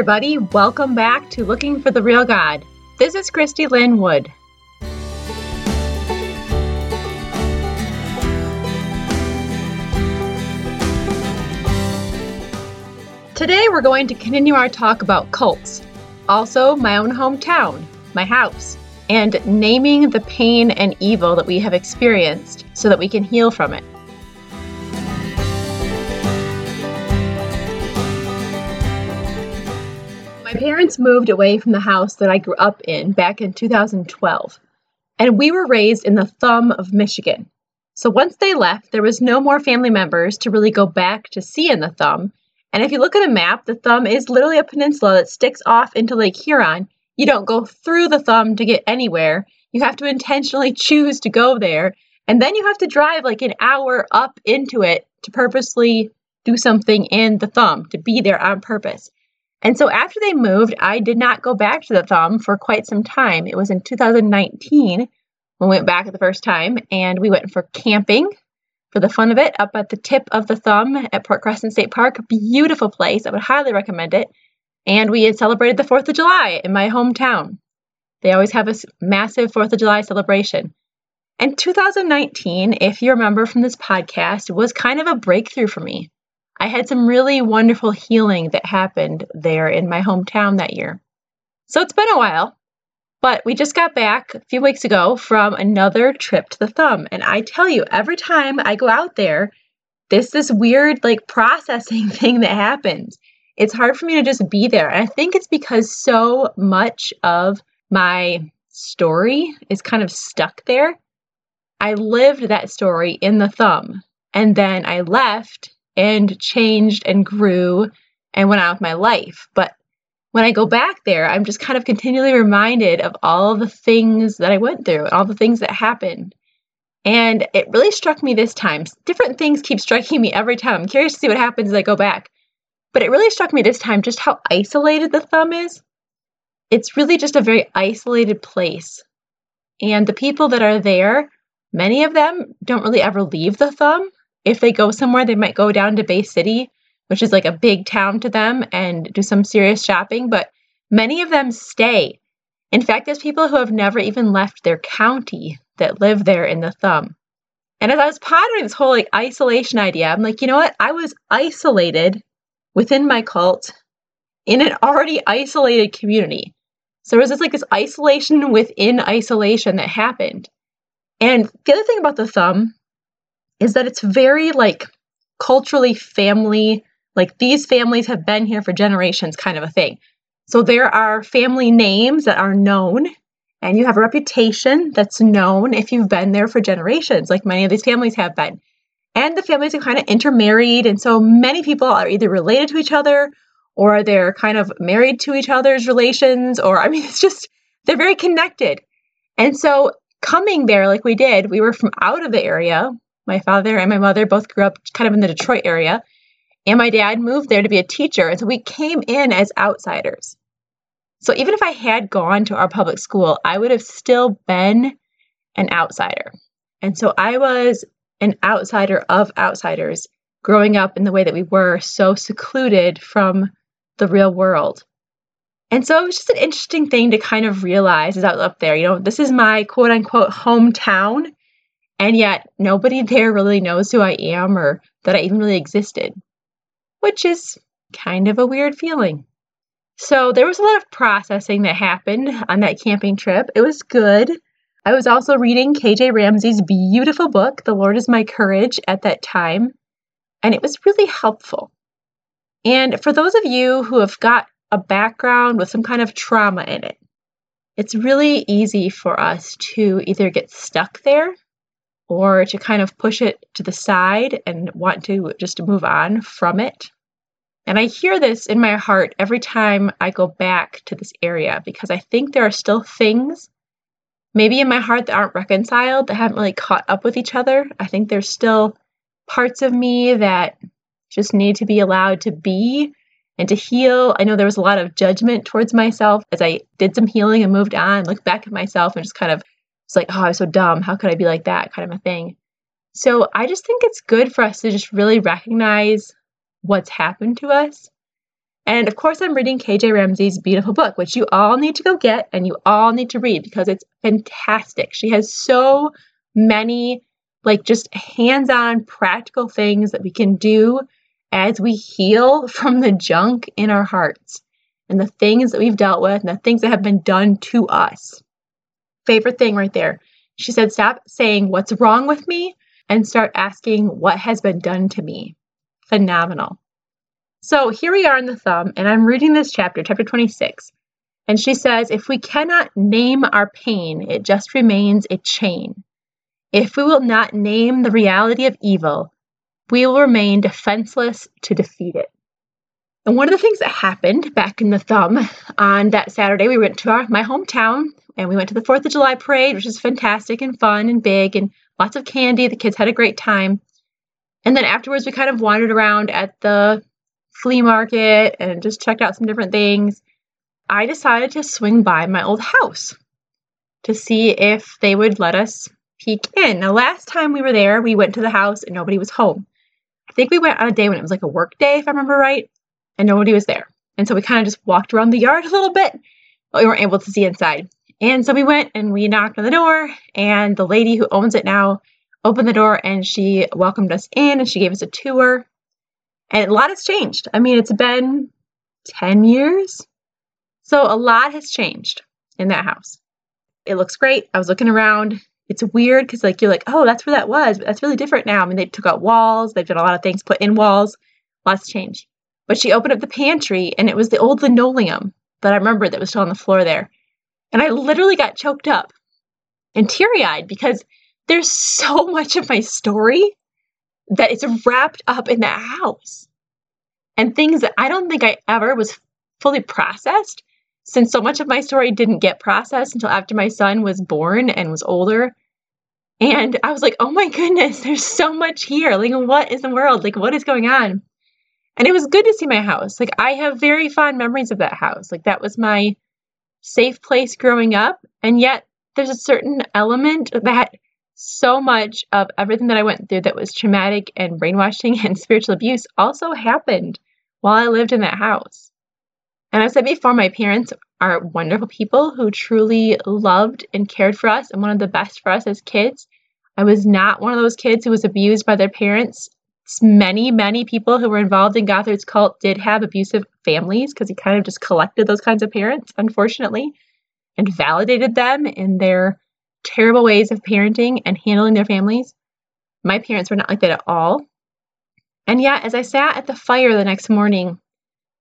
everybody. Welcome back to Looking for the Real God. This is Christy Lynn Wood. Today, we're going to continue our talk about cults, also my own hometown, my house, and naming the pain and evil that we have experienced so that we can heal from it. My parents moved away from the house that I grew up in back in 2012, and we were raised in the thumb of Michigan. So once they left, there was no more family members to really go back to see in the thumb. And if you look at a map, the thumb is literally a peninsula that sticks off into Lake Huron. You don't go through the thumb to get anywhere. You have to intentionally choose to go there. And then you have to drive like an hour up into it to purposely do something in the thumb, to be there on purpose. And so after they moved, I did not go back to the thumb for quite some time. It was in 2019 when we went back the first time, and we went for camping for the fun of it up at the tip of the thumb at Port Crescent State Park. Beautiful place. I would highly recommend it. And we had celebrated the 4th of July in my hometown. They always have a massive 4th of July celebration. And 2019, if you remember from this podcast, was kind of a breakthrough for me. I had some really wonderful healing that happened there in my hometown that year. So it's been a while, but we just got back a few weeks ago from another trip to the thumb. And I tell you, every time I go out there, this this weird like processing thing that happens. It's hard for me to just be there. And I think it's because so much of my story is kind of stuck there. I lived that story in the thumb and then I left and changed and grew and went on with my life. But when I go back there, I'm just kind of continually reminded of all the things that I went through and all the things that happened. And it really struck me this time. Different things keep striking me every time. I'm curious to see what happens as I go back. But it really struck me this time just how isolated the thumb is. It's really just a very isolated place. And the people that are there, many of them don't really ever leave the thumb if they go somewhere, they might go down to Bay City, which is like a big town to them, and do some serious shopping. But many of them stay. In fact, there's people who have never even left their county that live there in the thumb. And as I was pondering this whole like isolation idea, I'm like, you know what? I was isolated within my cult in an already isolated community. So there was this like this isolation within isolation that happened. And the other thing about the thumb is that it's very like culturally family, like these families have been here for generations kind of a thing. So there are family names that are known and you have a reputation that's known if you've been there for generations, like many of these families have been. And the families are kind of intermarried, and so many people are either related to each other or they're kind of married to each other's relations, or I mean, it's just they're very connected. And so coming there like we did, we were from out of the area, my father and my mother both grew up kind of in the Detroit area, and my dad moved there to be a teacher. And so we came in as outsiders. So even if I had gone to our public school, I would have still been an outsider. And so I was an outsider of outsiders growing up in the way that we were, so secluded from the real world. And so it was just an interesting thing to kind of realize as I was up there. You know, this is my quote unquote hometown. And yet, nobody there really knows who I am or that I even really existed, which is kind of a weird feeling. So, there was a lot of processing that happened on that camping trip. It was good. I was also reading KJ Ramsey's beautiful book, The Lord is My Courage, at that time, and it was really helpful. And for those of you who have got a background with some kind of trauma in it, it's really easy for us to either get stuck there or to kind of push it to the side and want to just move on from it. And I hear this in my heart every time I go back to this area because I think there are still things maybe in my heart that aren't reconciled, that haven't really caught up with each other. I think there's still parts of me that just need to be allowed to be and to heal. I know there was a lot of judgment towards myself as I did some healing and moved on, looked back at myself and just kind of it's like, oh, I'm so dumb. How could I be like that? kind of a thing. So I just think it's good for us to just really recognize what's happened to us And of course, I'm reading KJ Ramsey's beautiful book, which you all need to go get and you all need to read because it's fantastic. She has so many, like, just hands on practical things that we can do as we heal from the junk in our hearts and the things that we've dealt with and the things that have been done to us. Favorite thing right there. She said, Stop saying what's wrong with me and start asking what has been done to me. Phenomenal. So here we are in the thumb, and I'm reading this chapter, chapter 26. And she says, If we cannot name our pain, it just remains a chain. If we will not name the reality of evil, we will remain defenseless to defeat it. And one of the things that happened back in the thumb on that Saturday, we went to our, my hometown and we went to the 4th of July parade, which was fantastic and fun and big and lots of candy. The kids had a great time. And then afterwards, we kind of wandered around at the flea market and just checked out some different things, I decided to swing by my old house to see if they would let us peek in. Now, last time we were there, we went to the house and nobody was home. I think we went on a day when it was like a work day, if I remember right, and nobody was there. And so we kind of just walked around the yard a little bit, but we weren't able to see inside. And so we went and we knocked on the door, and the lady who owns it now opened the door and she welcomed us in and she gave us a tour. And a lot has changed. I mean, it's been 10 years. So a lot has changed in that house. It looks great. I was looking around. It's weird because, like, you're like, oh, that's where that was, but that's really different now. I mean, they took out walls, they've done a lot of things, put in walls, lots changed. But she opened up the pantry and it was the old linoleum that I remember that was still on the floor there. And I literally got choked up and teary eyed because there's so much of my story that it's wrapped up in that house and things that I don't think I ever was fully processed since so much of my story didn't get processed until after my son was born and was older. And I was like, oh my goodness, there's so much here. Like, what is the world? Like, what is going on? And it was good to see my house. Like, I have very fond memories of that house. Like, that was my safe place growing up. And yet, there's a certain element that so much of everything that I went through that was traumatic and brainwashing and spiritual abuse also happened while I lived in that house. And I've said before, my parents are wonderful people who truly loved and cared for us and of the best for us as kids. I was not one of those kids who was abused by their parents. Many, many people who were involved in Gothard's cult did have abusive families because he kind of just collected those kinds of parents, unfortunately, and validated them in their terrible ways of parenting and handling their families. My parents were not like that at all. And yet, as I sat at the fire the next morning,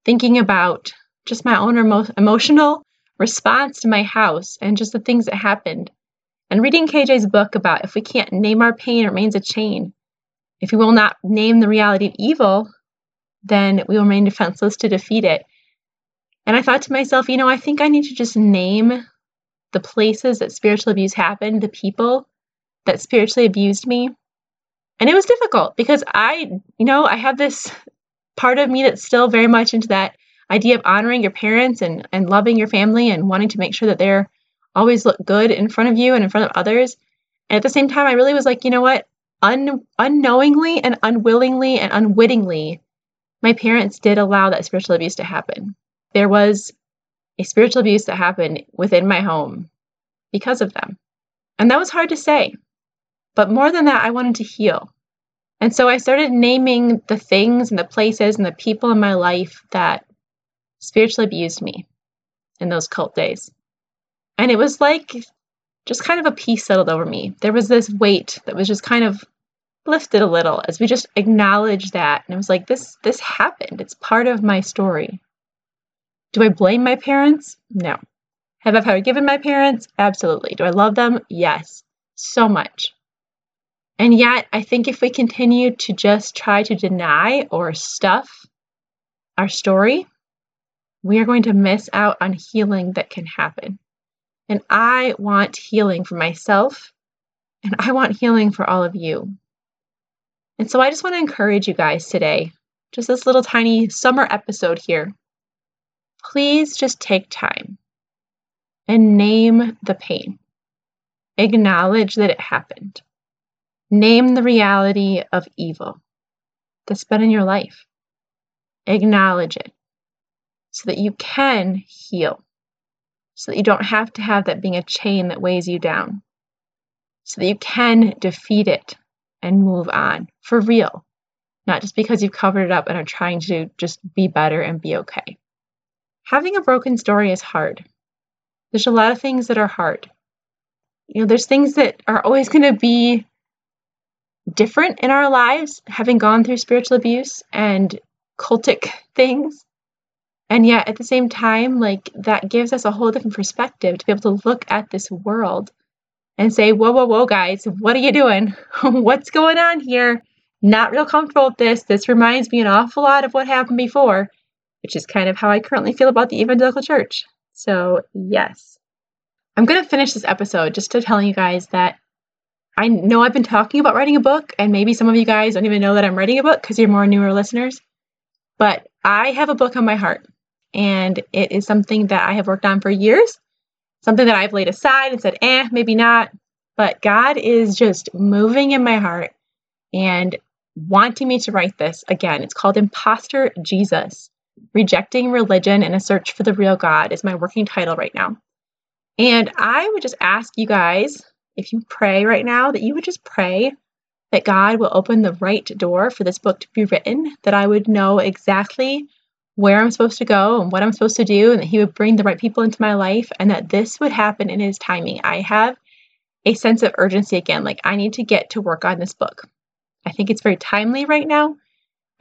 thinking about just my own emo- emotional response to my house and just the things that happened, and reading KJ's book about if we can't name our pain, it remains a chain. If we will not name the reality of evil, then we will remain defenseless to defeat it. And I thought to myself, you know, I think I need to just name the places that spiritual abuse happened, the people that spiritually abused me. And it was difficult because I, you know, I have this part of me that's still very much into that idea of honoring your parents and, and loving your family and wanting to make sure that they're always look good in front of you and in front of others. And at the same time, I really was like, you know what? Un- unknowingly and unwillingly and unwittingly, my parents did allow that spiritual abuse to happen. There was a spiritual abuse that happened within my home because of them. And that was hard to say. But more than that, I wanted to heal. And so I started naming the things and the places and the people in my life that spiritually abused me in those cult days. And it was like just kind of a peace settled over me. There was this weight that was just kind of lifted a little as we just acknowledged that. And it was like, this this happened. It's part of my story. Do I blame my parents? No. Have I forgiven my parents? Absolutely. Do I love them? Yes, so much. And yet, I think if we continue to just try to deny or stuff our story, we are going to miss out on healing that can happen. And I want healing for myself, and I want healing for all of you. And so I just want to encourage you guys today, just this little tiny summer episode here, please just take time and name the pain. Acknowledge that it happened. Name the reality of evil that's been in your life. Acknowledge it. so that you can heal, so that you don't have to have that being a chain that weighs you down, so that you can defeat it and move on for real, not just because you've covered it up and are trying to just be better and be okay. Having a broken story is hard. There's a lot of things that are hard. You know, there's things that are always going to be different in our lives, having gone through spiritual abuse and cultic things. And yet, at the same time, like that gives us a whole different perspective to be able to look at this world and say, whoa, whoa, whoa, guys, what are you doing? What's going on here? Not real comfortable with this. This reminds me an awful lot of what happened before, which is kind of how I currently feel about the evangelical church. So, yes. I'm going to finish this episode just to tell you guys that I know I've been talking about writing a book, and maybe some of you guys don't even know that I'm writing a book because you're more newer listeners. But I have a book on my heart, and it is something that I have worked on for years, something that I've laid aside and said, eh, maybe not. But God is just moving in my heart and wanting me to write this again. It's called Imposter Jesus Rejecting Religion and a Search for the Real God, is my working title right now. And I would just ask you guys if you pray right now, that you would just pray that God will open the right door for this book to be written, that I would know exactly where I'm supposed to go and what I'm supposed to do, and that He would bring the right people into my life, and that this would happen in His timing. I have a sense of urgency again. Like, I need to get to work on this book. I think it's very timely right now.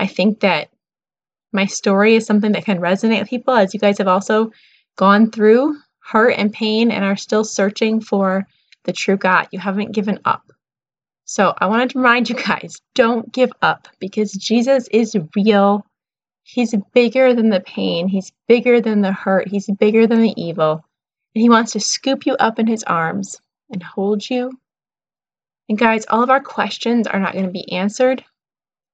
I think that my story is something that can resonate with people, as you guys have also gone through hurt and pain and are still searching for the true God. You haven't given up. So I wanted to remind you guys don't give up because Jesus is real. He's bigger than the pain, He's bigger than the hurt, He's bigger than the evil. And He wants to scoop you up in His arms and hold you. And guys, all of our questions are not going to be answered.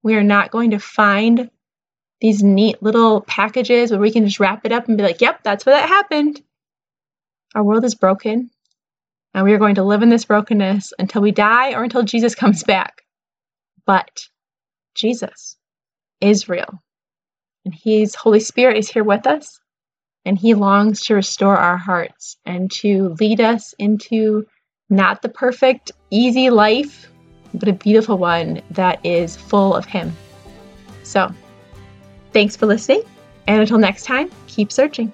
We are not going to find these neat little packages where we can just wrap it up and be like, yep, that's where that happened. Our world is broken. And we are going to live in this brokenness until we die or until Jesus comes back. But Jesus is real. And His Holy Spirit is here with us. And He longs to restore our hearts and to lead us into not the perfect, easy life, but a beautiful one that is full of Him. So, thanks for listening. And until next time, keep searching.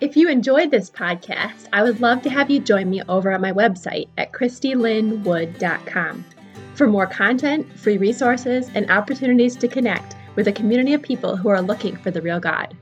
If you enjoyed this podcast, I would love to have you join me over on my website at christylynnwood.com for more content, free resources, and opportunities to connect with a community of people who are looking for the real God.